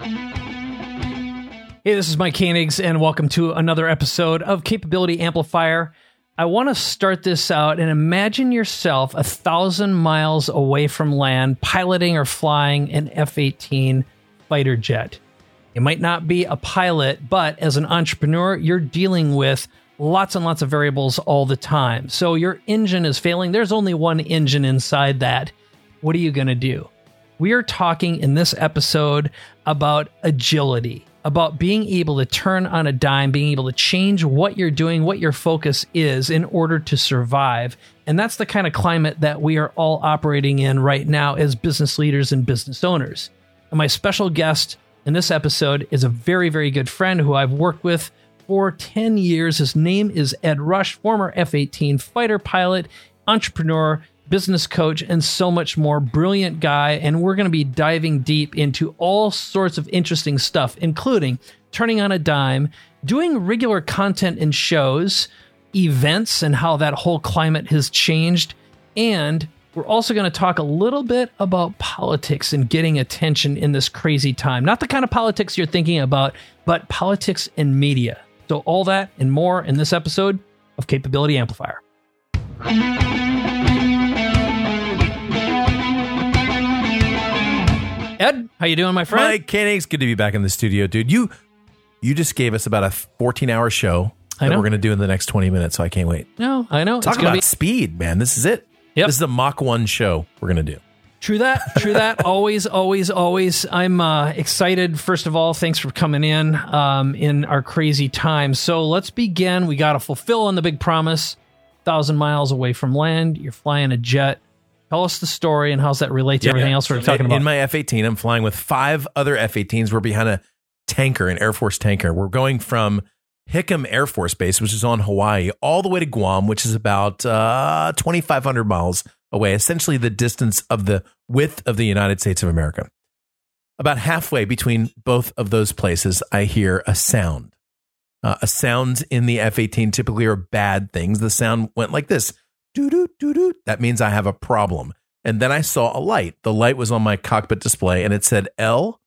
Hey, this is Mike Koenigs, and welcome to another episode of Capability Amplifier. I want to start this out and imagine yourself a thousand miles away from land, piloting or flying an F 18 fighter jet. You might not be a pilot, but as an entrepreneur, you're dealing with lots and lots of variables all the time. So your engine is failing. There's only one engine inside that. What are you going to do? We are talking in this episode about agility, about being able to turn on a dime, being able to change what you're doing, what your focus is in order to survive. And that's the kind of climate that we are all operating in right now as business leaders and business owners. And my special guest in this episode is a very, very good friend who I've worked with for 10 years. His name is Ed Rush, former F 18 fighter pilot, entrepreneur, business coach, and so much more. Brilliant guy. And we're going to be diving deep into all sorts of interesting stuff, including turning on a dime, doing regular content and shows, events, and how that whole climate has changed. And we're also going to talk a little bit about politics and getting attention in this crazy time. Not the kind of politics you're thinking about, but politics and media. So, all that and more in this episode of Capability Amplifier. Ed, how you doing, my friend? Mike Koenigs good to be back in the studio, dude. You you just gave us about a 14 hour show I that know. we're going to do in the next 20 minutes, so I can't wait. no, I know. Talk it's about be speed, man. This is it. Yep. This is a Mach 1 show we're going to do. True that. True that. always, always, always. I'm uh, excited. First of all, thanks for coming in um, in our crazy time. So let's begin. We got to fulfill on the big promise. Thousand miles away from land, you're flying a jet. Tell us the story and how's that relate to everything else we're So talking in, about. In my F 18, I'm flying with five other F 18s. We're behind a tanker, an Air Force tanker. We're going from Hickam Air Force Base, which is on Hawaii, all the way to Guam, which is about uh, 2,500 miles away, essentially the distance of the width of the United States of America. About halfway between both of those places, I hear a sound. Uh, a sound in the F 18 typically are bad things. The sound went like this doo doo doo doo. That means I have a problem. And then I saw a light. The light was on my cockpit display and it said L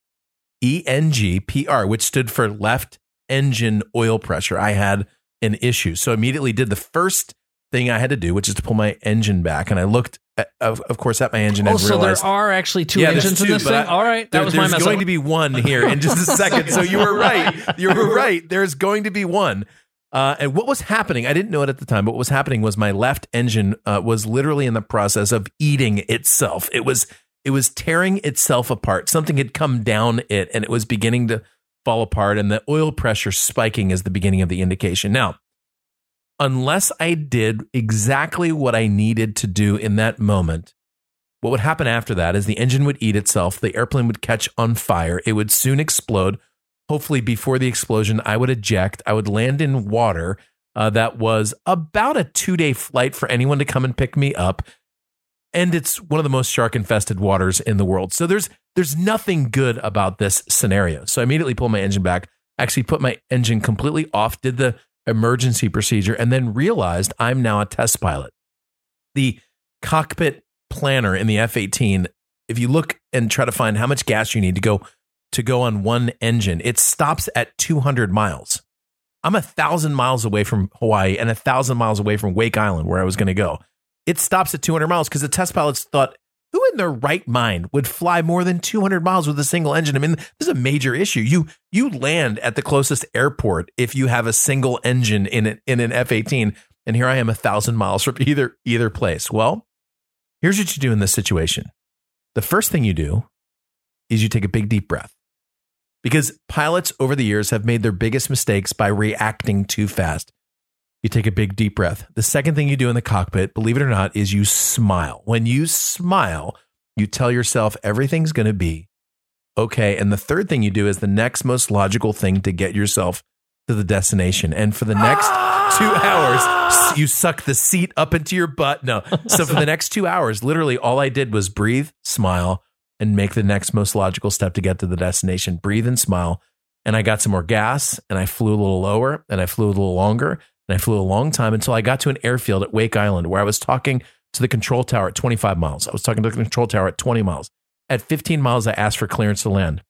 E N G P R, which stood for left engine oil pressure. I had an issue. So I immediately did the first thing I had to do, which is to pull my engine back. And I looked, at, of, of course, at my engine oh, and so there are actually two Yeah, engines in this thing. I- All right, that there- was my there's going to be one here in just a second. So you were right. You were right. There's going to be one. Uh, and what was happening? I didn't know it at the time, but what was happening was my left engine uh, was literally in the process of eating itself. It was it was tearing itself apart. Something had come down it, and it was beginning to fall apart. And the oil pressure spiking is the beginning of the indication. Now, unless I did exactly what I needed to do in that moment, what would happen after that is the engine would eat itself, the airplane would catch on fire, it would soon explode. Hopefully, before the explosion, I would eject, I would land in water uh, that was about a two day flight for anyone to come and pick me up. And it's one of the most shark infested waters in the world. So there's there's nothing good about this scenario. So I immediately pulled my engine back, actually put my engine completely off, did the emergency procedure, and then realized I'm now a test pilot. The cockpit planner in the F-18, if you look and try to find how much gas you need to go to go on one engine, it stops at 200 miles. I'm a thousand miles away from Hawaii and a thousand miles away from Wake Island, where I was going to go. It stops at 200 miles because the test pilots thought, who in their right mind would fly more than 200 miles with a single engine? I mean, this is a major issue. You you land at the closest airport if you have a single engine in it, in an F-18, and here I am a thousand miles from either either place. Well, here's what you do in this situation. The first thing you do is you take a big deep breath. Because pilots over the years have made their biggest mistakes by reacting too fast. You take a big deep breath. The second thing you do in the cockpit, believe it or not, is you smile. When you smile, you tell yourself everything's going to be okay. And the third thing you do is the next most logical thing to get yourself to the destination. And for the next ah! two hours, you suck the seat up into your butt. No. So for the next two hours, literally all I did was breathe, smile, and make the next most logical step to get to the destination. Breathe and smile. And I got some more gas and I flew a little lower and I flew a little longer and I flew a long time until I got to an airfield at Wake Island where I was talking to the control tower at 25 miles. I was talking to the control tower at 20 miles. At 15 miles, I asked for clearance to land.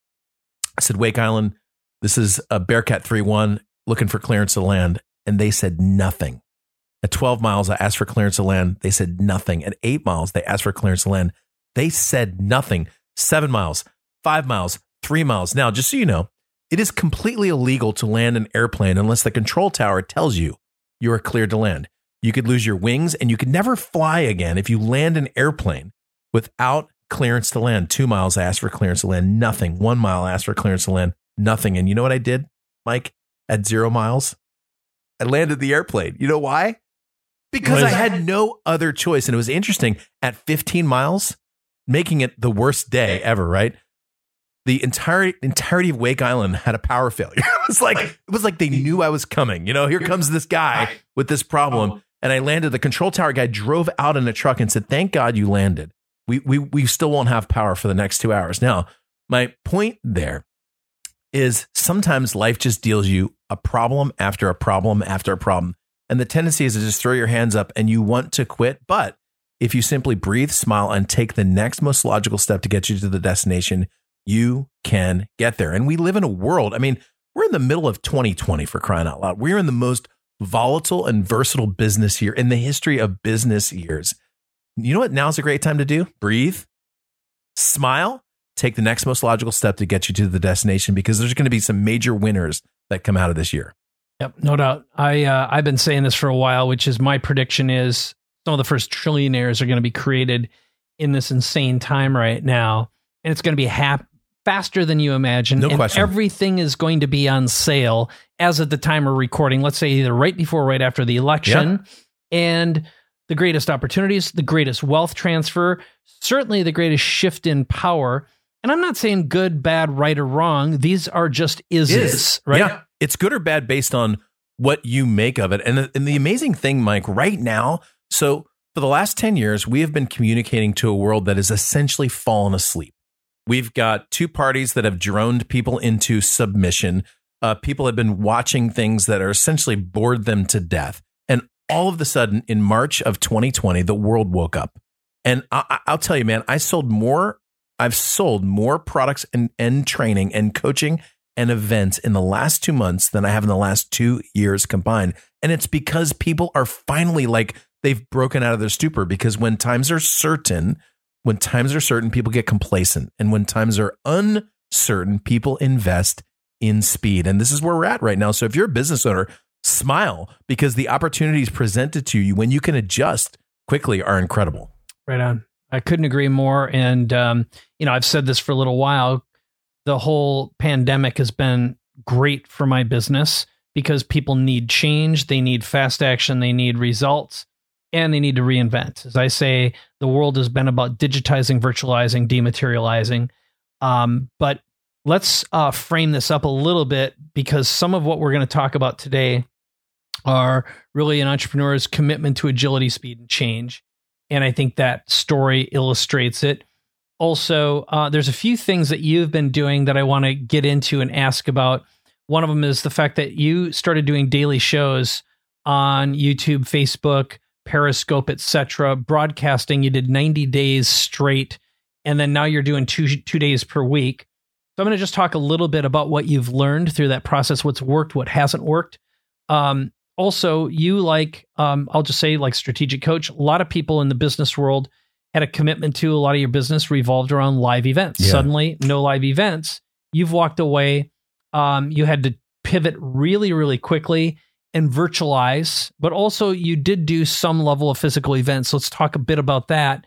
I said, Wake Island, this is a Bearcat 3 1 looking for clearance to land. And they said nothing. At 12 miles, I asked for clearance to land. They said nothing. At eight miles, they asked for clearance to land. They said nothing. Seven miles, five miles, three miles. Now, just so you know, it is completely illegal to land an airplane unless the control tower tells you you are cleared to land. You could lose your wings and you could never fly again if you land an airplane without clearance to land. Two miles, I asked for clearance to land. Nothing. One mile, I asked for clearance to land. Nothing. And you know what I did, Mike? At zero miles, I landed the airplane. You know why? Because I had no other choice. And it was interesting. At 15 miles, making it the worst day ever, right? The entire entirety of Wake Island had a power failure. it was like it was like they knew I was coming. You know, here comes this guy with this problem. And I landed. The control tower guy drove out in a truck and said, Thank God you landed. We we we still won't have power for the next two hours. Now, my point there is sometimes life just deals you a problem after a problem after a problem. And the tendency is to just throw your hands up and you want to quit. But if you simply breathe, smile, and take the next most logical step to get you to the destination, you can get there. And we live in a world, I mean, we're in the middle of 2020 for crying out loud. We're in the most volatile and versatile business year in the history of business years. You know what now's a great time to do? Breathe, smile, take the next most logical step to get you to the destination because there's going to be some major winners that come out of this year. Yep, no doubt. I uh, I've been saying this for a while, which is my prediction is some of the first trillionaires are going to be created in this insane time right now, and it's going to be hap- faster than you imagine. No and question. Everything is going to be on sale as of the time we're recording. Let's say either right before, or right after the election, and the greatest opportunities, the greatest wealth transfer, certainly the greatest shift in power. And I'm not saying good, bad, right, or wrong. These are just is is, right? Yeah. It's good or bad based on what you make of it. And the, and the amazing thing, Mike, right now, so for the last 10 years, we have been communicating to a world that has essentially fallen asleep. We've got two parties that have droned people into submission. Uh, people have been watching things that are essentially bored them to death. And all of a sudden, in March of 2020, the world woke up. And I, I'll tell you, man, I sold more. I've sold more products and, and training and coaching and events in the last two months than I have in the last two years combined. And it's because people are finally like, they've broken out of their stupor because when times are certain, when times are certain, people get complacent. And when times are uncertain, people invest in speed. And this is where we're at right now. So if you're a business owner, smile because the opportunities presented to you when you can adjust quickly are incredible. Right on. I couldn't agree more. And, um, you know, I've said this for a little while. The whole pandemic has been great for my business because people need change, they need fast action, they need results, and they need to reinvent. As I say, the world has been about digitizing, virtualizing, dematerializing. Um, but let's uh, frame this up a little bit because some of what we're going to talk about today are really an entrepreneur's commitment to agility, speed, and change. And I think that story illustrates it. Also, uh, there's a few things that you've been doing that I want to get into and ask about. One of them is the fact that you started doing daily shows on YouTube, Facebook, Periscope, etc., broadcasting. You did 90 days straight, and then now you're doing two two days per week. So I'm going to just talk a little bit about what you've learned through that process, what's worked, what hasn't worked. Um, also, you like, um, I'll just say, like strategic coach, a lot of people in the business world had a commitment to a lot of your business revolved around live events. Yeah. Suddenly, no live events. You've walked away. Um, you had to pivot really, really quickly and virtualize, but also you did do some level of physical events. Let's talk a bit about that.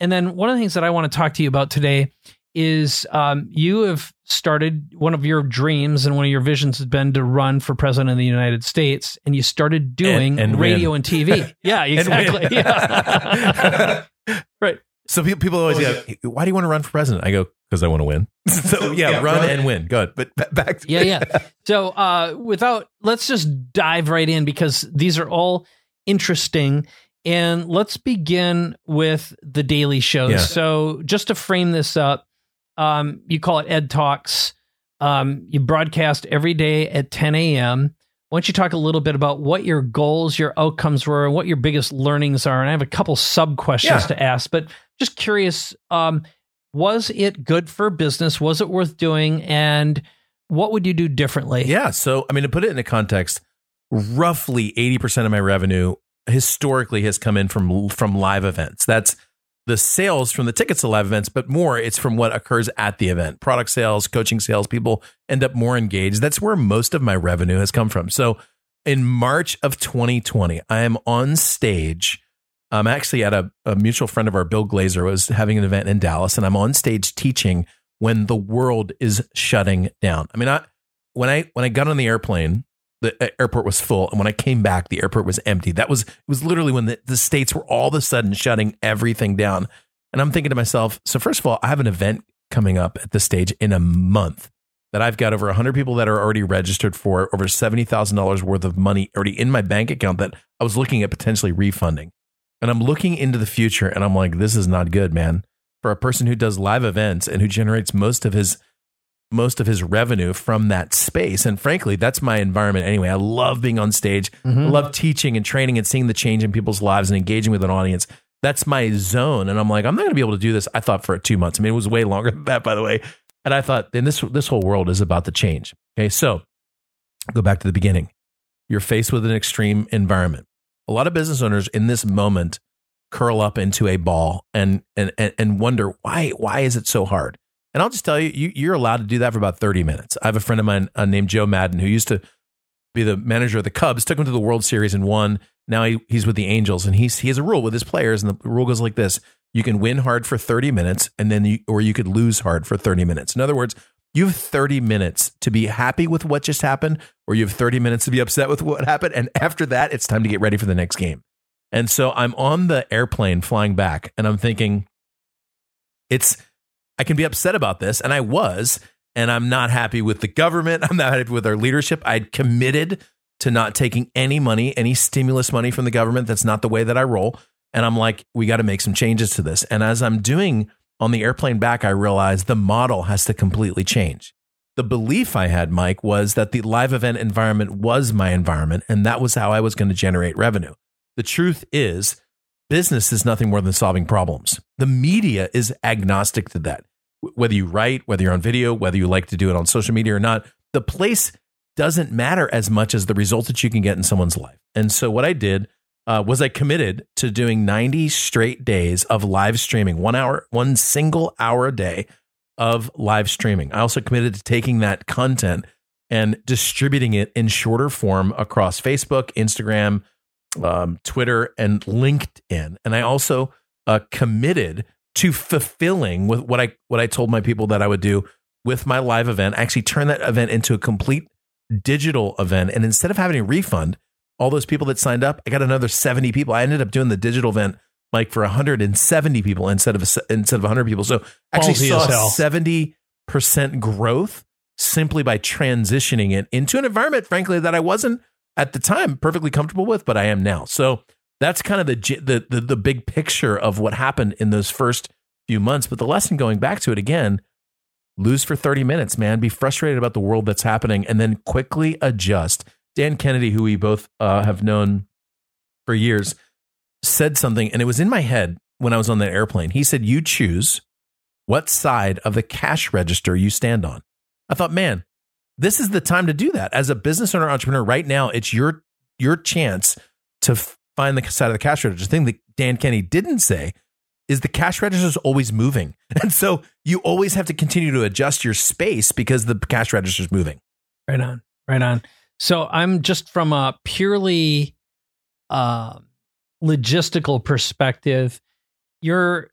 And then one of the things that I want to talk to you about today is um, you have started one of your dreams and one of your visions has been to run for president of the United States, and you started doing And- and radio win. and TV. yeah, exactly. Yeah. right. So people, people always go, "Why do you want to run for president?" I go, "Because I want to win." so yeah, Yeah, run run. and win. Good, but back to Yeah, yeah. So, uh, without, let's just dive right in because these are all interesting. And let's begin with the daily Show. Yeah. So, just to frame this up, um, you call it Ed Talks. Um, you broadcast every day at 10 a.m. Why don't you talk a little bit about what your goals, your outcomes were, and what your biggest learnings are? And I have a couple sub questions Yeah. to ask, but just curious um, was it good for business? Was it worth doing? And what would you do differently? Yeah. So, I mean, to put it into context, roughly 80% of my revenue historically has come in from from live events. That's the sales from the tickets to live events, but more it's from what occurs at the event. Product sales, coaching sales, people end up more engaged. That's where most of my revenue has come from. So in March of 2020, I am on stage. I'm actually at a, a mutual friend of our, Bill Glazer, was having an event in Dallas, and I'm on stage teaching when the world is shutting down. I mean, I when I when I got on the airplane, the uh, airport was full, and when I came back, the airport was empty. That was it was literally when the, the states were all of a sudden shutting everything down. And I'm thinking to myself, so first of all, I have an event coming up at the stage in a month that I've got over 100 people that are already registered for, over $70,000 worth of money already in my bank account that I was looking at potentially refunding. And I'm looking into the future and I'm like, this is not good, man. For a person who does live events and who generates most of his most of his revenue from that space. And frankly, that's my environment anyway. I love being on stage. Mm-hmm. I love teaching and training and seeing the change in people's lives and engaging with an audience. That's my zone. And I'm like, I'm not going to be able to do this. I thought for two months. I mean, it was way longer than that, by the way. And I thought, then this this whole world is about to change. Okay, so go back to the beginning. You're faced with an extreme environment. A lot of business owners in this moment curl up into a ball and and and wonder why why is it so hard? And I'll just tell you, you you're allowed to do that for about 30 minutes. I have a friend of mine uh, named Joe Maddon who used to be the manager of the Cubs, took him to the World Series and won. Now he, he's with the Angels, and he's he has a rule with his players, and the rule goes like this: you can win hard for 30 minutes, and then you, or you could lose hard for 30 minutes. In other words, you have 30 minutes to be happy with what just happened, or you have 30 minutes to be upset with what happened, and after that, it's time to get ready for the next game. And so I'm on the airplane flying back, and I'm thinking, it's I can be upset about this. And I was, and I'm not happy with the government. I'm not happy with our leadership. I'd committed to not taking any money, any stimulus money from the government. That's not the way that I roll. And I'm like, we got to make some changes to this. And as I'm doing on the airplane back, I realized the model has to completely change. The belief I had, Mike, was that the live event environment was my environment, and that was how I was going to generate revenue. The truth is, business is nothing more than solving problems. The media is agnostic to that. Whether you write, whether you're on video, whether you like to do it on social media or not, the place doesn't matter as much as the result that you can get in someone's life. And so what I did uh, was I committed to doing 90 straight days of live streaming, one hour, one single hour a day of live streaming. I also committed to taking that content and distributing it in shorter form across Facebook, Instagram, um, Twitter, and LinkedIn. And I also uh, committed to fulfilling with what I what I told my people that I would do with my live event. I actually turned that event into a complete digital event, and instead of having a refund, all those people that signed up, I got another seventy people. I ended up doing the digital event like for 170 people instead of instead of 100 people. So actually saw 70 percent growth simply by transitioning it into an environment, frankly, that I wasn't at the time perfectly comfortable with, but I am now. So that's kind of the, the the the big picture of what happened in those first few months. But the lesson going back to it again, lose for 30 minutes, man. Be frustrated about the world that's happening and then quickly adjust. Dan Kennedy, who we both uh, have known for years, said something, and it was in my head when I was on that airplane. He said, You choose what side of the cash register you stand on. I thought, man, this is the time to do that. As a business owner entrepreneur, right now, it's your your chance to find the side of the cash register. The thing that Dan Kennedy didn't say is the cash register is always moving. And so you always have to continue to adjust your space because the cash register is moving. Right on. Right on. So I'm just from a purely uh, logistical perspective, you're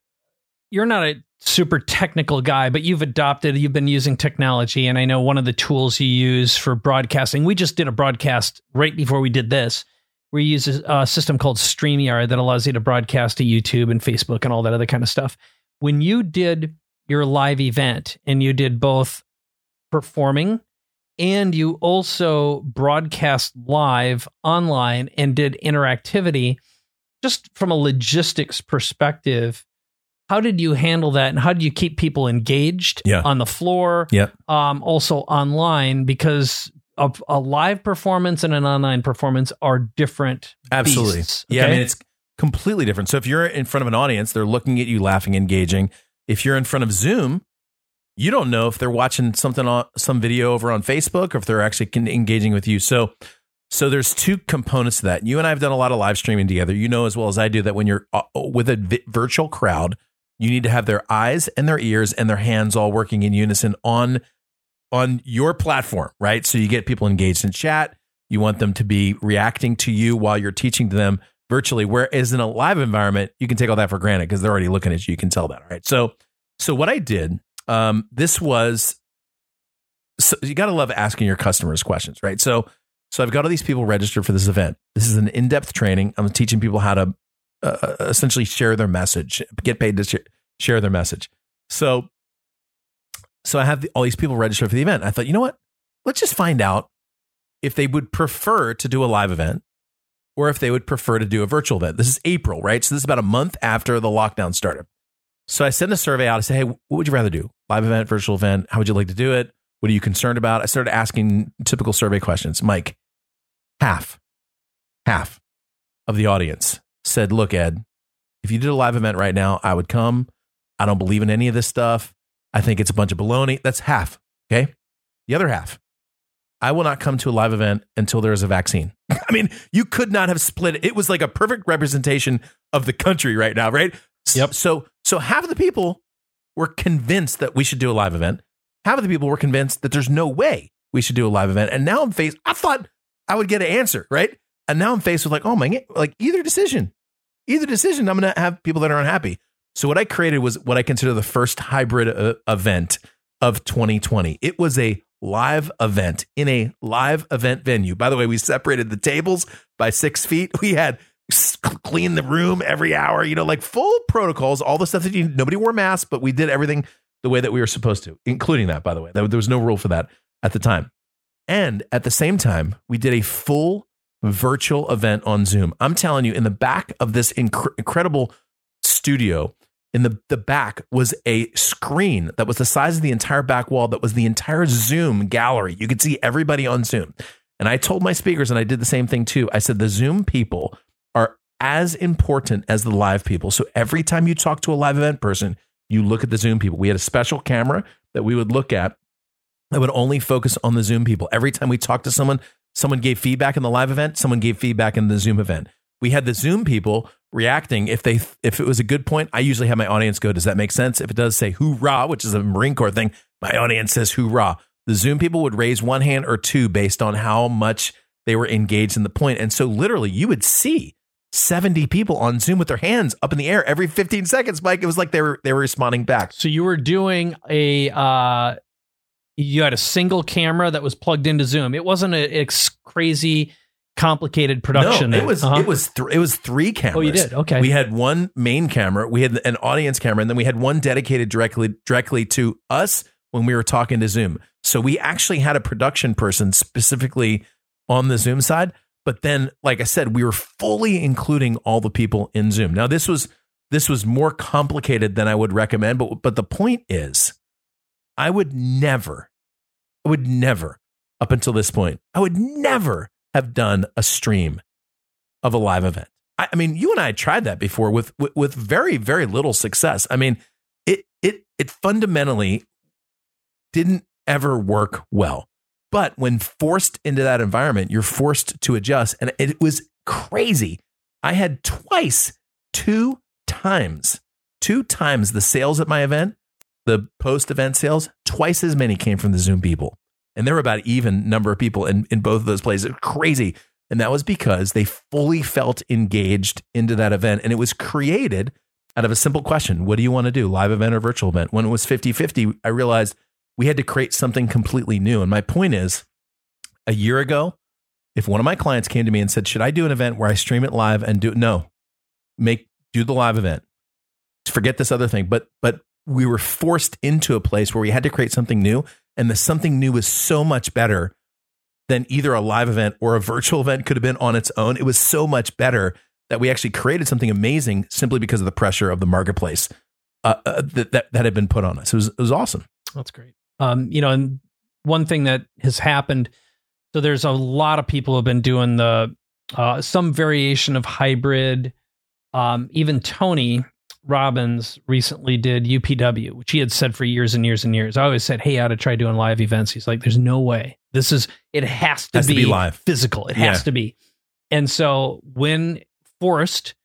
you're not a super technical guy, but you've adopted, you've been using technology. And I know one of the tools you use for broadcasting, we just did a broadcast right before we did this. We use a, system called StreamYard that allows you to broadcast to YouTube and Facebook and all that other kind of stuff. When you did your live event and you did both performing and you also broadcast live online and did interactivity, just from a logistics perspective, how did you handle that and how do you keep people engaged yeah. on the floor yeah. um, also online? Because a, a, live performance and an online performance are different absolutely. beasts, okay? yeah i mean it's completely different. So if you're in front of an audience they're looking at you laughing engaging. If you're in front of zoom you don't know if they're watching something on some video over on Facebook or if they're actually engaging with you. So, so there's two components to that. You and I have done a lot of live streaming together. You know as well as I do that when you're uh, with a virtual crowd, you need to have their eyes and their ears and their hands all working in unison on on your platform, right? So you get people engaged in chat. You want them to be reacting to you while you're teaching to them virtually. Whereas in a live environment, you can take all that for granted because they're already looking at you. You can tell that, right? So, so what I did, um, this was, so you got to love asking your customers questions, right? So, so I've got all these people registered for this event. This is an in-depth training. I'm teaching people how to uh, uh essentially share their message, get paid to sh- share their message. So so I have the, all these people registered for the event. I thought, you know what? Let's just find out if they would prefer to do a live event or if they would prefer to do a virtual event. This is April, right? So this is about a month after the lockdown started. So I sent a survey out. I said, hey, what would you rather do? Live event, virtual event? How would you like to do it? What are you concerned about? I started asking typical survey questions. Mike, half, half of the audience said, look, Ed, if you did a live event right now, I would come. I don't believe in any of this stuff. I think it's a bunch of baloney. That's half. Okay. The other half, I will not come to a live event until there is a vaccine. I mean, you could not have split it. It was like a perfect representation of the country right now, right? Yep. So, so half of the people were convinced that we should do a live event. Half of the people were convinced that there's no way we should do a live event. And now I'm faced, I thought I would get an answer, right? And now I'm faced with like, oh my, like either decision, either decision, I'm going to have people that are unhappy. So what I created was what I consider the first hybrid uh, event of 2020. It was a live event in a live event venue. By the way, we separated the tables by six feet. We had clean the room every hour, you know, like full protocols, all the stuff that you, nobody wore masks, but we did everything the way that we were supposed to, including that, by the way. There was no rule for that at the time. And at the same time, we did a full virtual event on Zoom. I'm telling you, in the back of this inc- incredible studio, in the, the back was a screen that was the size of the entire back wall that was the entire Zoom gallery. You could see everybody on Zoom. And I told my speakers, and I did the same thing too. I said, the Zoom people as important as the live people. So every time you talk to a live event person, you look at the Zoom people. We had a special camera that we would look at that would only focus on the Zoom people. Every time we talked to someone, someone gave feedback in the live event, someone gave feedback in the Zoom event. We had the Zoom people reacting if they if it was a good point i usually have my audience go does that make sense if it does say hoorah which is a marine corps thing my audience says hoorah the zoom people would raise one hand or two based on how much they were engaged in the point. and so literally you would see 70 people on zoom with their hands up in the air every 15 seconds mike it was like they were they were responding back so you were doing a uh you had a single camera that was plugged into zoom it wasn't a, crazy complicated production. No, it was uh-huh. it was th- it was three cameras. Oh, you did. Okay. We had one main camera, we had an audience camera, and then we had one dedicated directly directly to us when we were talking to Zoom. So we actually had a production person specifically on the Zoom side. But then, like I said, we were fully including all the people in Zoom. Now this was this was more complicated than I would recommend. But but the point is, I would never, I would never, up until this point, I would never have done a stream of a live event. I, I mean, you and I tried that before with, with with very very little success. I mean, it it it fundamentally didn't ever work well. But when forced into that environment, you're forced to adjust, and it was crazy. I had twice, two times, two times the sales at my event, the post event sales, twice as many came from the Zoom people. And there were about even number of people in, in both of those places. Crazy. And that was because they fully felt engaged into that event. And it was created out of a simple question What do you want to do, live event or virtual event? When it was 50 50, I realized we had to create something completely new. And my point is a year ago, if one of my clients came to me and said, Should I do an event where I stream it live and do it? No, make do the live event. Forget this other thing. But but we were forced into a place where we had to create something new and the something new was so much better than either a live event or a virtual event could have been on its own. It was so much better that we actually created something amazing simply because of the pressure of the marketplace uh, uh, that, that, that had been put on us. It was it was awesome. That's great. Um, you know, and one thing that has happened. So there's a lot of people who have been doing the uh, some variation of hybrid. Um, even Tony Robbins recently did UPW, which he had said for years and years and years. I always said, "Hey, I ought to try doing live events." He's like, "There's no way. This is it has to, Has to be, be live. physical. It Yeah. has to be." And so when forced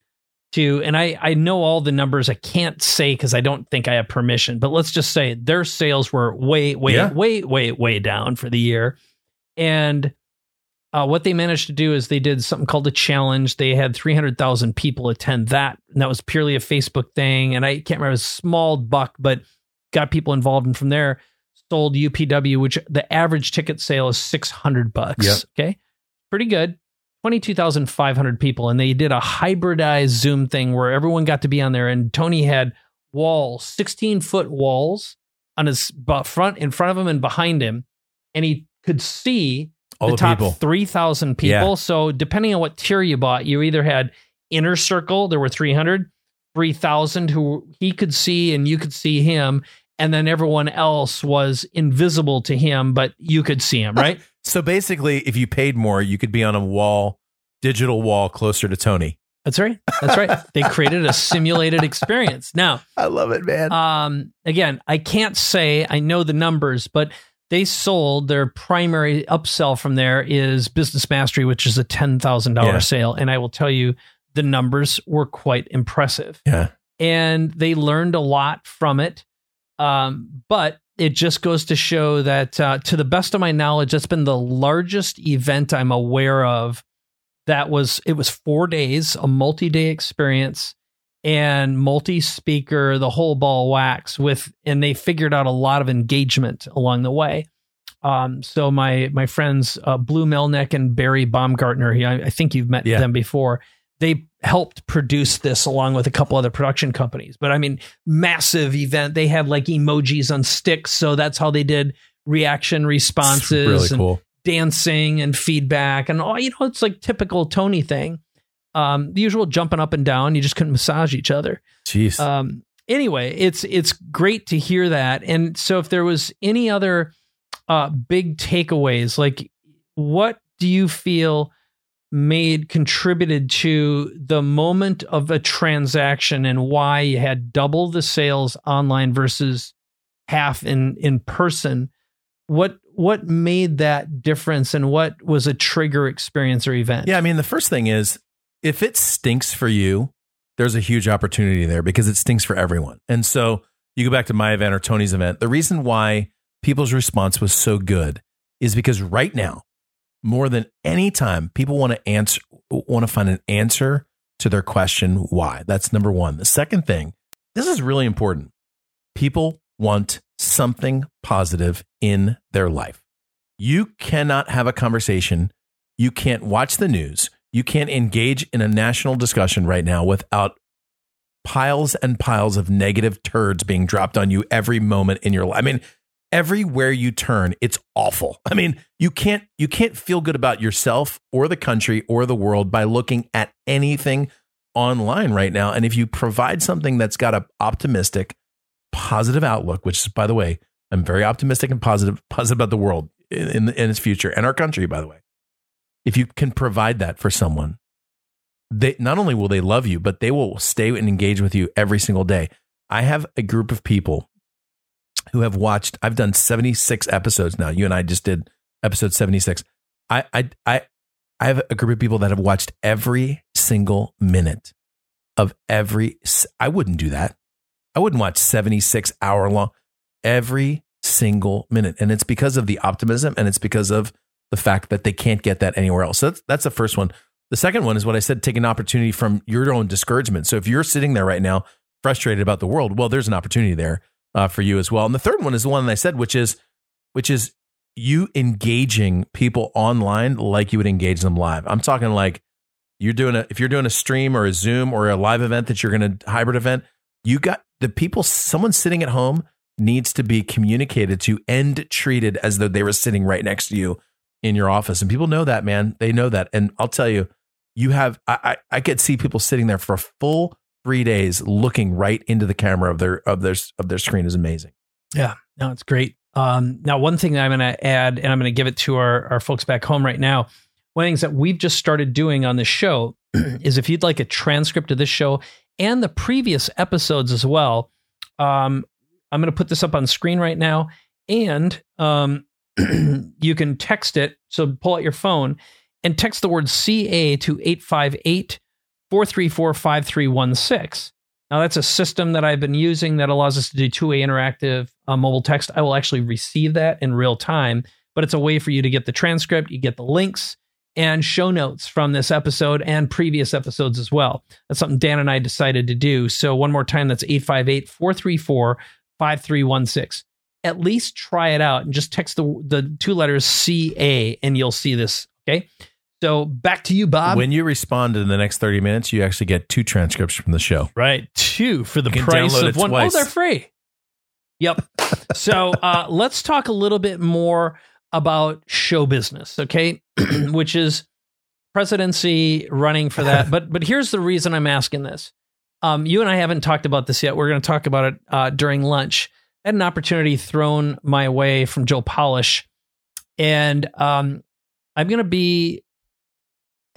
to, and I I know all the numbers, I can't say because I don't think I have permission, but let's just say their sales were way way Yeah. way way way down for the year, and uh, what they managed to do is they did something called a challenge. They had 300,000 people attend that. And that was purely a Facebook thing. And I can't remember, it was a small buck, but got people involved. And from there, sold UPW, which the average ticket sale is 600 bucks. Yep. Okay. Pretty good. 22,500 people. And they did a hybridized Zoom thing where everyone got to be on there. And Tony had walls, 16 foot walls on his front, in front of him and behind him. And he could see All the, the, top 3,000 people. Yeah. So depending on what tier you bought, you either had inner circle, there were 300, 3,000 who he could see and you could see him. And then everyone else was invisible to him, but you could see him, right? So basically, if you paid more, you could be on a wall, digital wall closer to Tony. That's right. That's right. They created a simulated experience. Now, I love it, man. Um, again, I can't say I know the numbers, but they sold their primary upsell from there is Business Mastery, which is a ten thousand Yeah. dollar sale, and I will tell you the numbers were quite impressive, yeah. and they learned a lot from it. Um, but it just goes to show that, uh, to the best of my knowledge, that's been the largest event I'm aware of. That was it was four days, a multi day experience and multi-speaker, the whole ball wax with, and they figured out a lot of engagement along the way. Um, so my my friends uh, Blue Melnick and Barry Baumgartner, I, I think you've met Yeah. them before. They helped produce this along with a couple other production companies. But I mean, massive event. They had like emojis on sticks, so that's how they did reaction responses really and cool. dancing and feedback and all you know it's like typical tony thing um the usual jumping up and down you just couldn't massage each other Jeez. um anyway it's it's great to hear that and so if there was any other uh big takeaways like what do you feel made contributed to the moment of a transaction and why you had double the sales online versus half in in person what what made that difference and what was a trigger experience or event Yeah, I mean, the first thing is if it stinks for you, there's a huge opportunity there because it stinks for everyone. And so you go back to my event or Tony's event. The reason why people's response was so good is because right now, more than any time, people want to answer, want to find an answer to their question why. That's number one. The second thing, this is really important. People want something positive in their life. You cannot have a conversation. You can't watch the news. You can't engage in a national discussion right now without piles and piles of negative turds being dropped on you every moment in your life. I mean, everywhere you turn, it's awful. I mean, you can't you can't feel good about yourself or the country or the world by looking at anything online right now. And if you provide something that's got a optimistic, positive outlook, which is by the way, I'm very optimistic and positive positive about the world in, in, in its future and our country, by the way. If you can provide that for someone, they not only will they love you, but they will stay and engage with you every single day. I have a group of people who have watched. I've done 76 episodes now. You and I just did episode 76. I I I I have a group of people that have watched every single minute of every. I wouldn't do that. I wouldn't watch 76 hour long every single minute, and it's because of the optimism, and it's because of the fact that they can't get that anywhere else. So that's that's the first one. The second one is what I said: take an opportunity from your own discouragement. So if you're sitting there right now frustrated about the world, well, there's an opportunity there uh, for you as well. And the third one is the one that I said, which is which is you engaging people online like you would engage them live. I'm talking like you're doing a if you're doing a stream or a Zoom or a live event that you're going to hybrid event, you got the people. Someone sitting at home needs to be communicated to and treated as though they were sitting right next to you in your office. And people know that, man. They know that. And I'll tell you, you have I I, I could see people sitting there for a full three days looking right into the camera of their of their of their screen is amazing. Yeah, no, it's great. Um, now, one thing that I'm going to add, and I'm going to give it to our, our folks back home right now. one of the things that we've just started doing on the show is if you'd like a transcript of this show and the previous episodes as well, um, I'm going to put this up on screen right now, and um, you can text it. So pull out your phone and text the word CA to 858 434 5316. Now, that's a system that I've been using that allows us to do two way interactive uh, mobile text. I will actually receive that in real time, but it's a way for you to get the transcript, you get the links and show notes from this episode and previous episodes as well. That's something Dan and I decided to do. So, one more time, that's 858 434 5316. At least try it out and just text the, the two letters CA and you'll see this. Okay. So back to you, Bob. When you respond in the next 30 minutes, you actually get two transcripts from the show. Right. Two for the price of one. Twice. Oh, they're free. Yep. so uh, let's talk a little bit more about show business, okay? Which is presidency running for that. but but here's the reason I'm asking this. Um, you and I haven't talked about this yet. We're going to talk about it uh, during lunch. I had an opportunity thrown my way from Joe Polish, and um, I'm going to be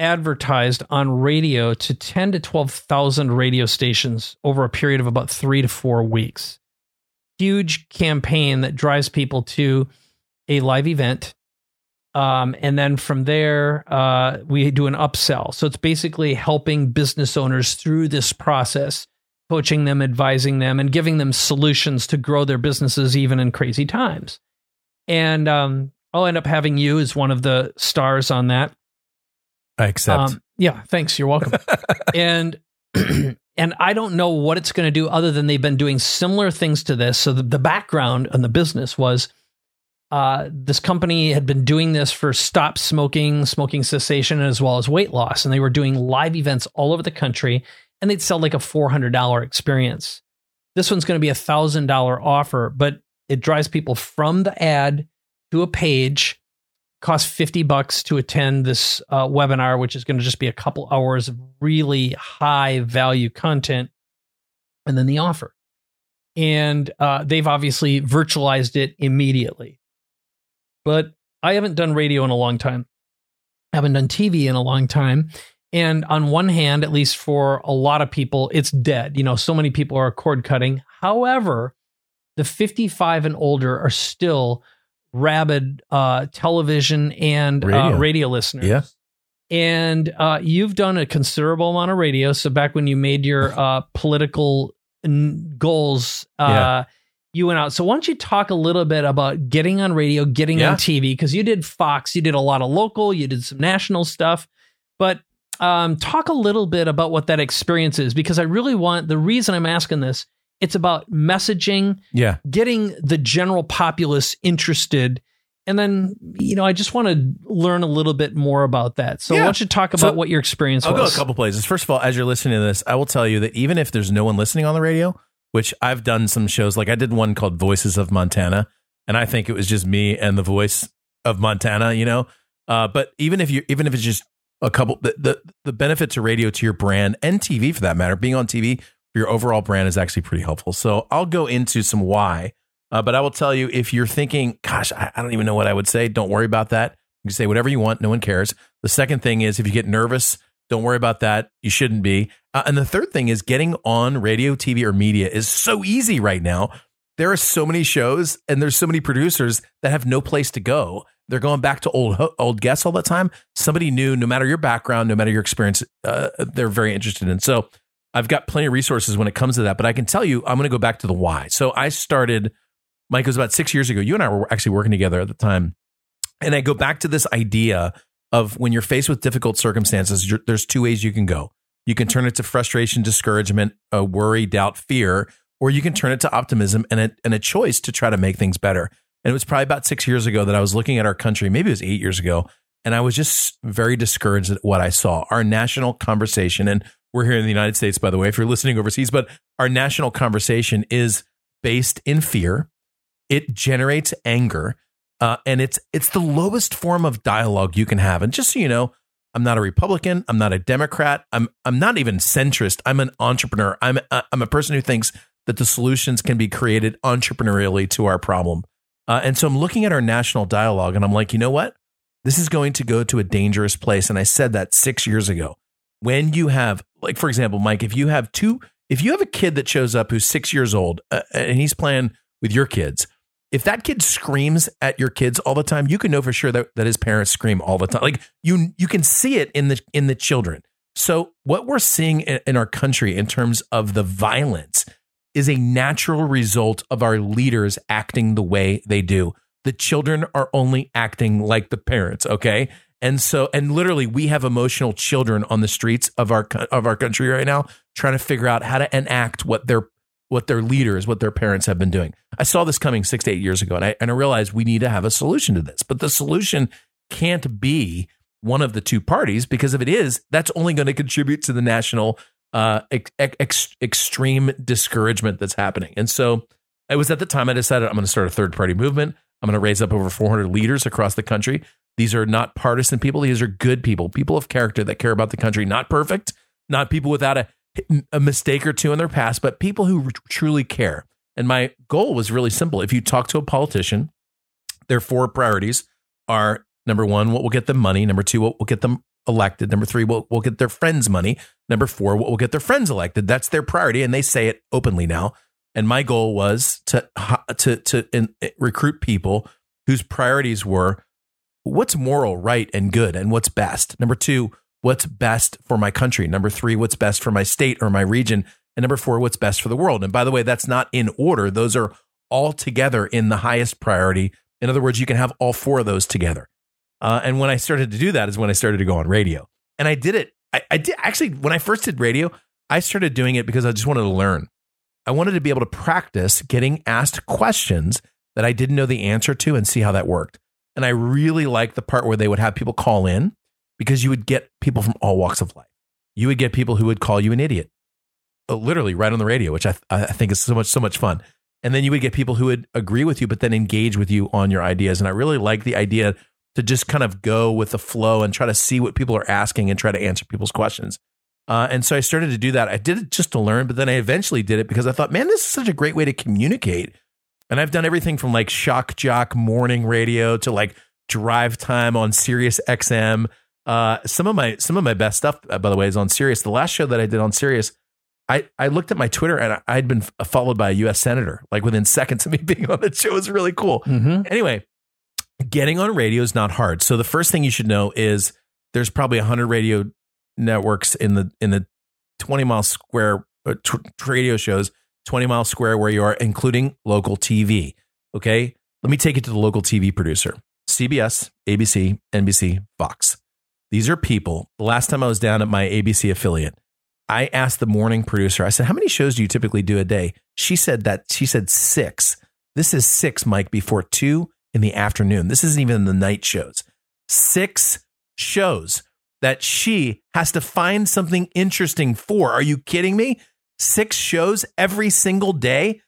advertised on radio to 10 to 12,000 radio stations over a period of about three to four weeks. Huge campaign that drives people to a live event. Um, and then from there, uh, we do an upsell. So it's basically helping business owners through this process, coaching them, advising them, and giving them solutions to grow their businesses even in crazy times. And um, I'll end up having you as one of the stars on that. I accept. Um, yeah, thanks. You're welcome. and and I don't know what it's going to do other than they've been doing similar things to this. So the, the background on the business was uh, this company had been doing this for stop smoking, smoking cessation, as well as weight loss, and they were doing live events all over the country, and they'd sell like a four hundred dollar experience. This one's going to be a thousand dollar offer, but it drives people from the ad to a page cost 50 bucks to attend this uh, webinar which is going to just be a couple hours of really high value content and then the offer. And uh, they've obviously virtualized it immediately. But i haven't done radio in a long time. I haven't done tv in a long time. And on one hand at least for a lot of people it's dead. You know so many people are cord cutting. However the 55 and older are still rabid uh, television and uh, radio. Uh, radio listeners. Yeah. And uh, you've done a considerable amount of radio. So back when you made your uh, political n- goals, uh, yeah. you went out. So why don't you talk a little bit about getting on radio, getting yeah. on TV? Because you did Fox, you did a lot of local, you did some national stuff. But um, talk a little bit about what that experience is, because I really want the reason I'm asking this it's about messaging, yeah, getting the general populace interested. And then, you know, I just want to learn a little bit more about that. So, yeah. why don't you talk about so, what your experience I'll was? go a couple places. First of all, as you're listening to this, I will tell you that even if there's no one listening on the radio, which I've done some shows, like I did one called Voices of Montana, and I think it was just me and the voice of Montana, you know. Uh, but even if you, even if it's just a couple, the, the the benefit to radio to your brand and TV for that matter, being on TV your overall brand is actually pretty helpful. So I'll go into some why, uh, but I will tell you if you're thinking, gosh, I, I, don't even know what I would say. Don't worry about that. You can say whatever you want. No one cares. The second thing is if you get nervous, don't worry about that. You shouldn't be. Uh, and the third thing is getting on radio, TV, or media is so easy right now. There are so many shows and there's so many producers that have no place to go. They're going back to old old guests all the time. Somebody new, no matter your background, no matter your experience, uh, they're very interested in. So I've got plenty of resources when it comes to that, but I can tell you, I'm going to go back to the why. So I started, Mike, it was about six years ago. You and I were actually working together at the time. And I go back to this idea of when you're faced with difficult circumstances, there's two ways you can go. You can turn it to frustration, discouragement, uh, worry, doubt, fear, or you can turn it to optimism and a, and a choice to try to make things better. And it was probably about six years ago that I was looking at our country, maybe it was eight years ago, and I was just very discouraged at what I saw. Our national conversation, and we're here in the United States, by the way, if you're listening overseas, but our national conversation is based in fear. It generates anger, uh, and it's it's the lowest form of dialogue you can have. And just so you know, I'm not a Republican. I'm not a Democrat. I'm I'm not even centrist. I'm an entrepreneur. I'm a, I'm a person who thinks that the solutions can be created entrepreneurially to our problem. Uh, and so I'm looking at our national dialogue, and I'm like, you know what? this is going to go to a dangerous place. And I said that six years ago. When you have, like, for example, Mike, if you have two, if you have a kid that shows up who's six years old uh, and he's playing with your kids, if that kid screams at your kids all the time, you can know for sure that, that his parents scream all the time. Like you, you can see it in the in the children. So what we're seeing in, in our country in terms of the violence is a natural result of our leaders acting the way they do. The children are only acting like the parents, okay? And so and literally we have emotional children on the streets of our of our country right now trying to figure out how to enact what their what their leaders, what their parents have been doing. I saw this coming 6 to 8 years ago and I and I realized we need to have a solution to this. But the solution can't be one of the two parties because if it is, that's only going to contribute to the national uh, ex- ex- extreme discouragement that's happening. And so it was at the time I decided I'm going to start a third party movement. I'm going to raise up over 400 leaders across the country. These are not partisan people. These are good people, people of character that care about the country. Not perfect, not people without a, a mistake or two in their past, but people who truly care. And my goal was really simple. If you talk to a politician, their four priorities are number one, what will get them money? Number two, what will get them elected. Number three, we'll, we'll get their friends money. Number four, we'll get their friends elected. That's their priority, and they say it openly now. And my goal was to to to in, recruit people whose priorities were what's moral, right, and good, and what's best. Number two, what's best for my country. Number three, what's best for my state or my region. And number four, what's best for the world. And by the way, that's not in order. Those are all together in the highest priority. In other words, you can have all four of those together. Uh, and when I started to do that is when I started to go on radio. And I did it. I, I did actually, when I first did radio, I started doing it because I just wanted to learn. I wanted to be able to practice getting asked questions that I didn't know the answer to and see how that worked. And I really liked the part where they would have people call in because you would get people from all walks of life. You would get people who would call you an idiot, uh, literally right on the radio, which I, I think is so much so much fun. And then you would get people who would agree with you, but then engage with you on your ideas. And I really like the idea to just kind of go with the flow and try to see what people are asking and try to answer people's questions. Uh, and so I started to do that. I did it just to learn, but then I eventually did it because I thought, man, this is such a great way to communicate. And I've done everything from like shock jock morning radio to like drive time on Sirius XM. Uh, some of my some of my best stuff, uh, by the way, is on Sirius. The last show that I did on Sirius, I, I looked at my Twitter and I'd been followed by a U.S. senator like within seconds of me being on the show. It was really cool. Mm-hmm. Anyway, getting on radio is not hard. So the first thing you should know is there's probably 100 radio networks in the in the 20 mile square uh, t- radio shows 20 mile square where you are including local TV. Okay? Let me take it to the local TV producer. CBS, ABC, NBC, Fox. These are people. The last time I was down at my ABC affiliate, I asked the morning producer, I said, How many shows do you typically do a day? She said that she said six. This is six, Mike, before two in the afternoon. This isn't even the night shows. Six shows that she has to find something interesting for. Are you kidding me? Six shows every single day.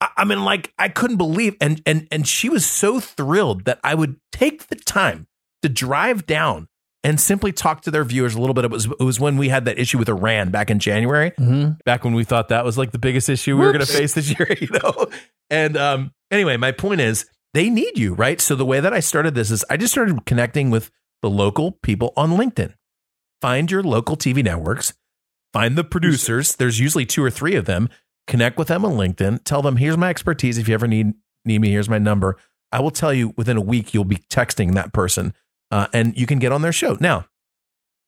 I, I mean, like I couldn't believe, and and and she was so thrilled that I would take the time to drive down and simply talk to their viewers a little bit. It was it was when we had that issue with Iran back in January, mm-hmm. back when we thought that was like the biggest issue we Whoops. were going to face this year, you know. And um, anyway, my point is they need you, right? So the way that I started this is I just started connecting with the local people on LinkedIn. Find your local TV networks, find the producers. There's usually two or three of them. Connect with them on LinkedIn. Tell them, here's my expertise. If you ever need need me, here's my number. I will tell you within a week you'll be texting that person, uh, and you can get on their show. Now,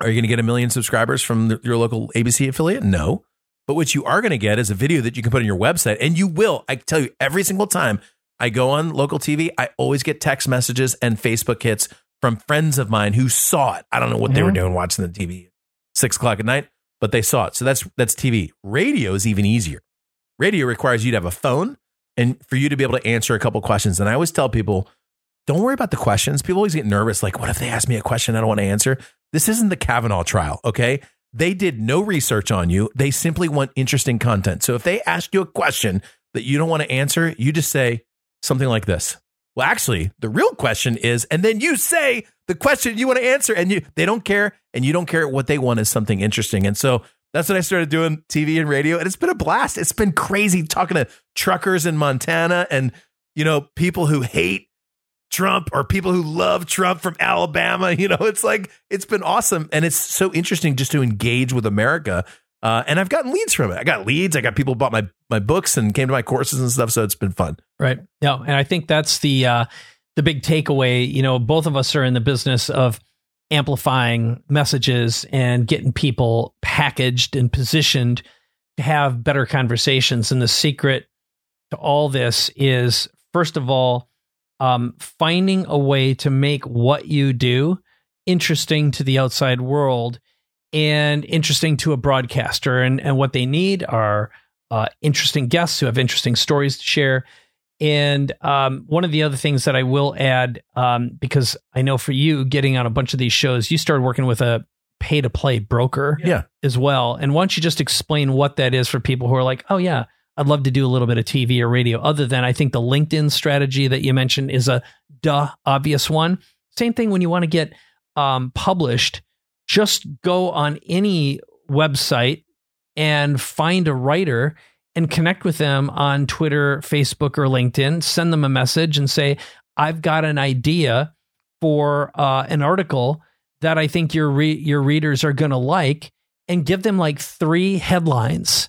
are you going to get a million subscribers from the, your local ABC affiliate? No. But what you are going to get is a video that you can put on your website, and you will. I tell you every single time I go on local TV, I always get text messages and Facebook hits from friends of mine who saw it. I don't know what mm-hmm. they were doing watching the TV six o'clock at night, but they saw it. So that's that's TV. Radio is even easier. Radio requires you to have a phone and for you to be able to answer a couple questions. And I always tell people, don't worry about the questions. People always get nervous, like, what if they ask me a question I don't want to answer? This isn't the Kavanaugh trial, okay? They did no research on you. They simply want interesting content. So if they ask you a question that you don't want to answer, you just say, something like this. Well, actually, the real question is, and then you say the question you want to answer, and you they don't care, and you don't care what they want is something interesting. And so that's what I started doing TV and radio, and it's been a blast. It's been crazy talking to truckers in Montana and you know people who hate Trump or people who love Trump from Alabama. You know, it's like it's been awesome, and it's so interesting just to engage with America. Uh, and I've gotten leads from it. I got leads. I got people bought my my books and came to my courses and stuff. So it's been fun. Right. Yeah, and I think that's the uh, the big takeaway. You know, both of us are in the business of amplifying messages and getting people packaged and positioned to have better conversations. And the secret to all this is, first of all, um, finding a way to make what you do interesting to the outside world and interesting to a broadcaster. And, and what they need are uh, interesting guests who have interesting stories to share. And um, one of the other things that I will add, um, because I know for you getting on a bunch of these shows, you started working with a pay to play broker Yeah. as well. And why don't you just explain what that is for people who are like, oh, yeah, I'd love to do a little bit of TV or radio, other than I think the LinkedIn strategy that you mentioned is a duh, obvious one. Same thing when you want to get um, published, just go on any website and find a writer and connect with them on Twitter, Facebook, or LinkedIn. Send them a message and say, I've got an idea for uh, an article that I think your re- your readers are going to like, and give them like three headlines.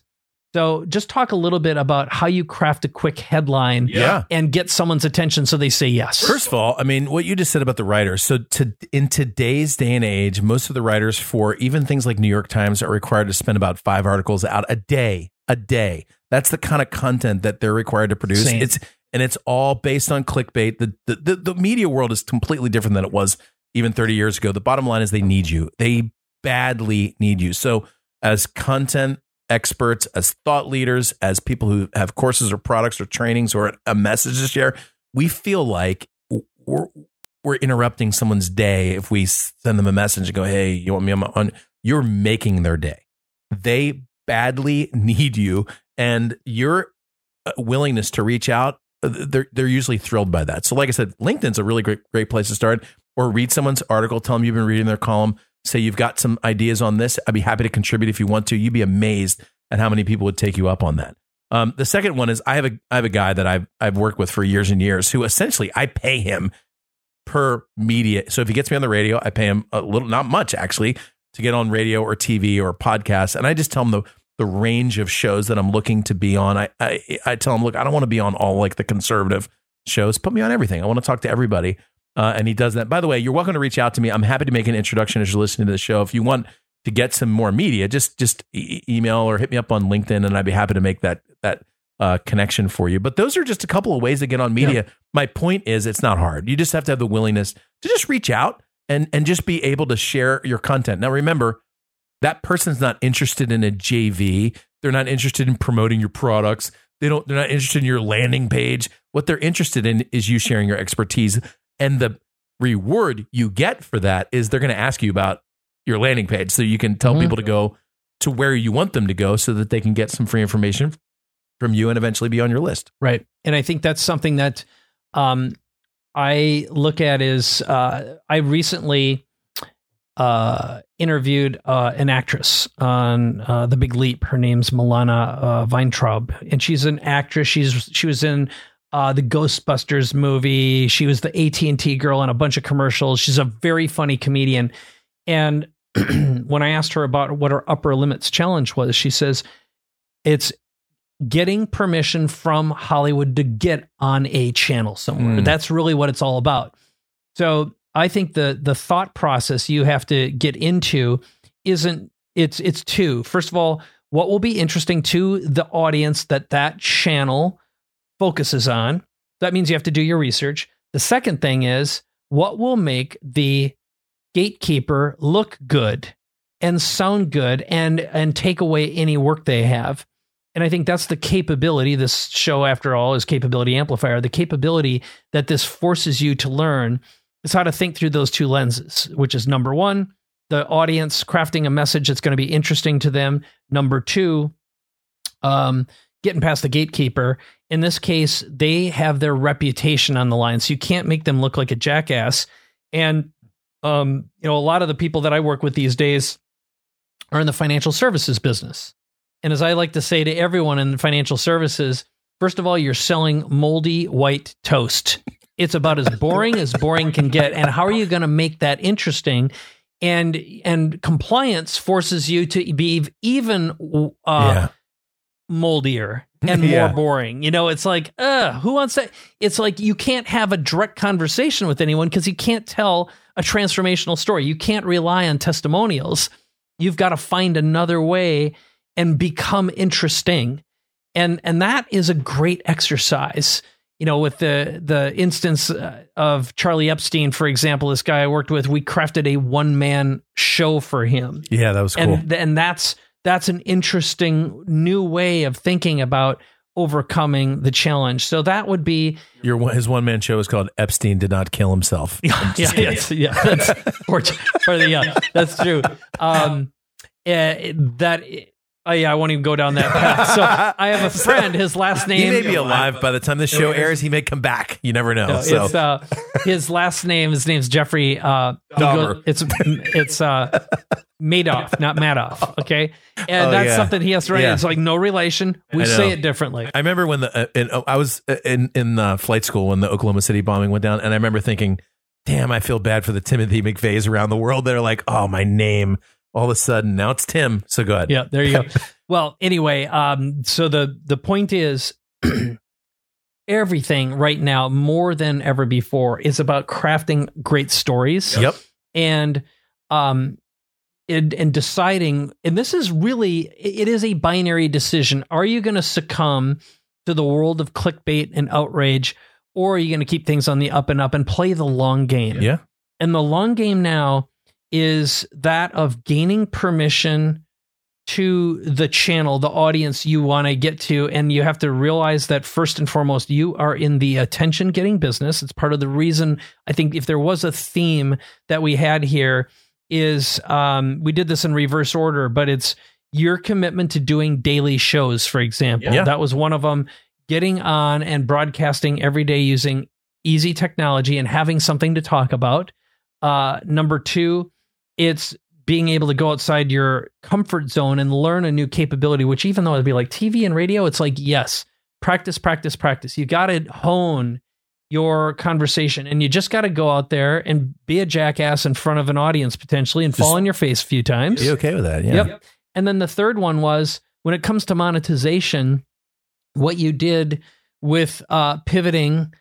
So just talk a little bit about how you craft a quick headline Yeah. and get someone's attention so they say yes. First of all, I mean, what you just said about the writers. So, to in today's day and age, most of the writers for even things like New York Times are required to spend about five articles out a day. A day. That's the kind of content that they're required to produce. Same. It's and it's all based on clickbait. The, the the the media world is completely different than it was even 30 years ago. The bottom line is they need you. They badly need you. So, as content experts, as thought leaders, as people who have courses or products or trainings or a message to share, we feel like we're we're interrupting someone's day if we send them a message and go, "Hey, you want me on?" On? You're making their day. They badly need you, and your uh, willingness to reach out, uh, they're they're usually thrilled by that. So, like I said, LinkedIn's a really great great place to start. Or read someone's article, tell them you've been reading their column, say you've got some ideas on this. I'd be happy to contribute if you want to. You'd be amazed at how many people would take you up on that. Um, the second one is I have a I have a guy that I've I've worked with for years and years who essentially I pay him per media. So if he gets me on the radio, I pay him a little, not much actually, to get on radio or TV or podcast, and I just tell him the the range of shows that I'm looking to be on. I I, I tell him, look, I don't want to be on all like the conservative shows. Put me on everything. I want to talk to everybody. Uh, and he does that. By the way, you're welcome to reach out to me. I'm happy to make an introduction as you're listening to the show. If you want to get some more media, just just e- email or hit me up on LinkedIn, and I'd be happy to make that that uh, connection for you. But those are just a couple of ways to get on media. My point is, it's not hard. You just have to have the willingness to just reach out and and just be able to share your content. Now, remember, that person's not interested in a JV. They're not interested in promoting your products. They don't. They're not interested in your landing page. What they're interested in is you sharing your expertise, and the reward you get for that is they're going to ask you about your landing page, so you can tell Mhm. people to go to where you want them to go, so that they can get some free information from you and eventually be on your list. Right. And I think that's something that um, I look at is uh, I recently uh, interviewed uh, an actress on uh, The Big Leap. Her name's Milana uh, Vayntrub, and she's an actress. She's she was in uh, the Ghostbusters movie. She was the AT and T girl in a bunch of commercials. She's a very funny comedian. And when I asked her about what her upper limits challenge was, she says it's getting permission from Hollywood to get on a channel somewhere. Mm. That's really what it's all about. So I think the the thought process you have to get into isn't it's it's two. First of all, what will be interesting to the audience that that channel focuses on. That means you have to do your research. The second thing is what will make the gatekeeper look good and sound good and and take away any work they have. And I think that's the capability. This show, after all, is capability amplifier. The capability that this forces you to learn is how to think through those two lenses, which is number one, the audience crafting a message that's going to be interesting to them. Number two, um, getting past the gatekeeper. In this case, they have their reputation on the line, so you can't make them look like a jackass. And um, you know, a lot of the people that I work with these days are in the financial services business. And as I like to say to everyone in financial services, first of all, you're selling moldy white toast. It's about as boring as boring can get. And how are you going to make that interesting? And and compliance forces you to be even uh, yeah. moldier and more Yeah. boring. You know, it's like, uh, who wants that? It's like you can't have a direct conversation with anyone because you can't tell a transformational story. You can't rely on testimonials. You've got to find another way and become interesting. And and that is a great exercise. You know, with the the instance uh, of Charlie Epstein, for example, this guy I worked with, we crafted a one man show for him Yeah, that was cool. and and that's that's an interesting new way of thinking about overcoming the challenge. So that would be Your his one man show is called Epstein did not kill himself. yeah yeah yeah that's or, or the, yeah that's true. Um, eh, that oh yeah I won't even go down that path. So I have a friend. His last name He may be alive by the time this show airs. He may come back. You never know. No, so it's uh, his last name. His name's Jeffrey. Uh, he goes- it's it's uh, Madoff, not Madoff. Okay, and Oh, that's yeah. something he has to write. Yeah. It's like no relation. We say it differently. I remember when the uh, in, oh, I was uh, in in uh, flight school when the Oklahoma City bombing went down, and I remember thinking, "Damn, I feel bad for the Timothy McVeighs around the world that are like, oh, my name." All of a sudden, now it's Tim. So good. Yeah, there you go. well, anyway, um, so the the point is. Everything right now, more than ever before, is about crafting great stories. Yep. and um and, and deciding and this is really it is a binary decision are you going to succumb to the world of clickbait and outrage or are you going to keep things on the up and up and play the long game Yeah. and the long game now is that of gaining permission to the channel, the audience you want to get to. And you have to realize that first and foremost, you are in the attention getting business. It's part of the reason I think if there was a theme that we had here, is um, we did this in reverse order, but it's your commitment to doing daily shows, for example. Yeah. That was one of them. Getting on and broadcasting every day using easy technology and having something to talk about. Uh, number two, it's being able to go outside your comfort zone and learn a new capability, which even though it'd be like TV and radio, it's like, yes, practice, practice, practice. You got to hone your conversation and you just got to go out there and be a jackass in front of an audience potentially and fall Just- on your face a few times. Be okay with that? Yeah. Yep. And then the third one was when it comes to monetization, what you did with uh, pivoting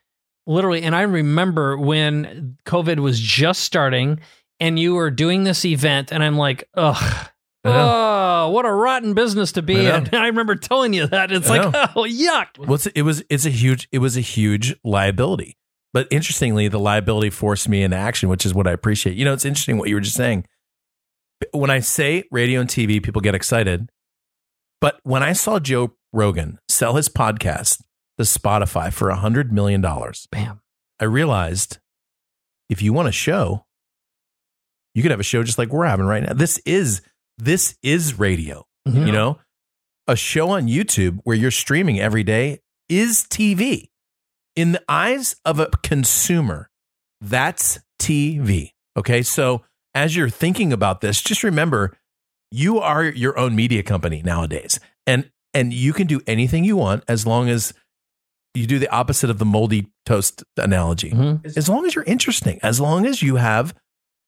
literally. And I remember when COVID was just starting and you were doing this event, and I'm like, ugh. Oh, what a rotten business to be I in. I remember telling you that. It's I like, know. oh, yuck. It was it's a huge it was a huge liability. But interestingly, the liability forced me into action, which is what I appreciate. You know, it's interesting what you were just saying. When I say radio and TV, people get excited. But when I saw Joe Rogan sell his podcast to Spotify for a hundred million dollars, Bam. I realized if you want a show, you could have a show just like we're having right now. This is this is radio. Mhm. You know, a show on YouTube where you're streaming every day is TV. In the eyes of a consumer, that's TV. Okay. So as you're thinking about this, just remember you are your own media company nowadays. And and you can do anything you want as long as you do the opposite of the moldy toast analogy. Mhm. As long as you're interesting, as long as you have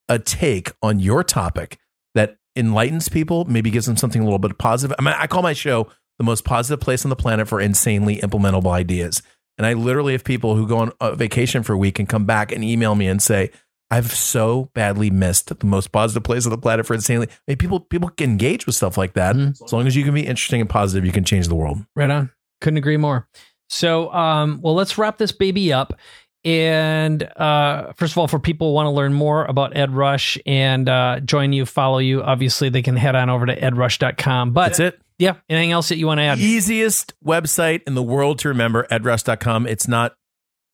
a take on your topic that enlightens people, maybe gives them something a little bit positive. I mean, I call my show the most positive place on the planet for insanely implementable ideas. And I literally have people who go on a vacation for a week and come back and email me and say, I've so badly missed the most positive place on the planet for insanely. I mean, people people can engage with stuff like that. Mhm. As long as you can be interesting and positive, you can change the world. Right on. Couldn't agree more. So, um, well, let's wrap this baby up. And uh, first of all, for people who want to learn more about Ed Rush and uh, join you, follow you, obviously they can head on over to edrush.com. But That's it. yeah, anything else that you want to add? Easiest website in the world to remember, edrush.com. It's not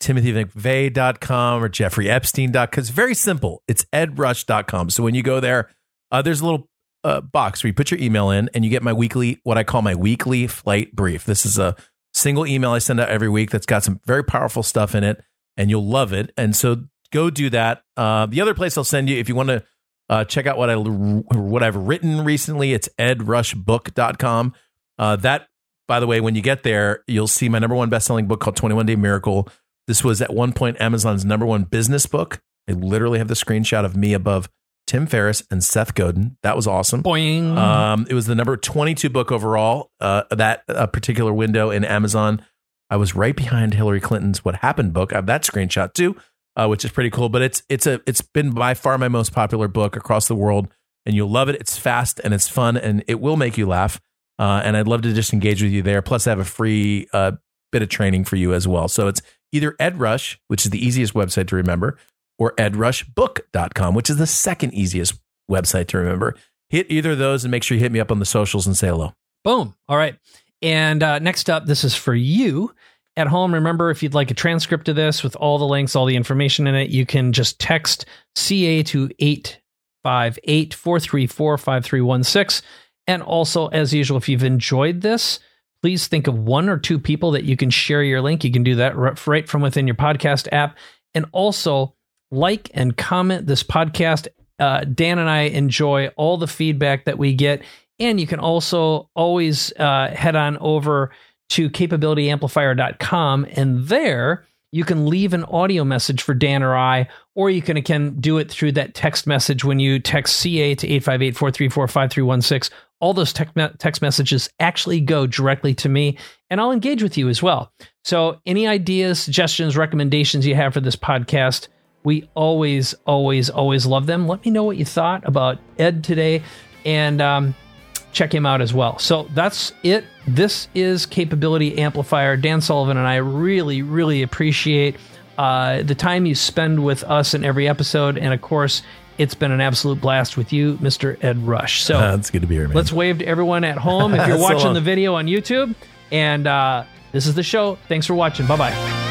timothy.mcveigh.com or jeffreyepstein.com. It's very simple. It's edrush.com. So when you go there, uh, there's a little uh, box where you put your email in and you get my weekly, what I call my weekly flight brief. This is a single email I send out every week that's got some very powerful stuff in it and you'll love it. And so go do that. Uh, the other place I'll send you if you want to uh, check out what I what I've written recently. It's edrushbook.com. Uh, that, by the way, when you get there, you'll see my number one best-selling book called 21 Day Miracle. This was at one point Amazon's number one business book. I literally have the screenshot of me above Tim Ferriss and Seth Godin. That was awesome. Boing. Um, it was the number 22 book overall. Uh, that uh, particular window in Amazon. I was right behind Hillary Clinton's "What Happened" book. I have that screenshot too, uh, which is pretty cool. But it's it's a it's been by far my most popular book across the world, and you'll love it. It's fast and it's fun, and it will make you laugh. Uh, and I'd love to just engage with you there. Plus, I have a free uh, bit of training for you as well. So it's either Ed Rush, which is the easiest website to remember, or edrushbook.com, which is the second easiest website to remember. Hit either of those and make sure you hit me up on the socials and say hello. Boom. All right. And uh, next up, this is for you at home. Remember, if you'd like a transcript of this with all the links, all the information in it, you can just text CA to 858 434 5316. And also, as usual, if you've enjoyed this, please think of one or two people that you can share your link. You can do that right from within your podcast app. And also, like and comment this podcast. Uh, Dan and I enjoy all the feedback that we get. And you can also always uh, head on over to capabilityamplifier.com and there you can leave an audio message for Dan or I, or you can again do it through that text message when you text CA to 858 434 5316. All those text messages actually go directly to me, and I'll engage with you as well. So, any ideas, suggestions, recommendations you have for this podcast, we always, always, always love them. Let me know what you thought about Ed today. And um, check him out as well. So that's it. This is Capability Amplifier. Dan Sullivan and I really, really appreciate uh, the time you spend with us in every episode. And of course, it's been an absolute blast with you, Mr. Ed Rush. So uh, it's good to be here, man. Let's wave to everyone at home if you're watching so the video on YouTube. And uh, this is the show. Thanks for watching. Bye bye.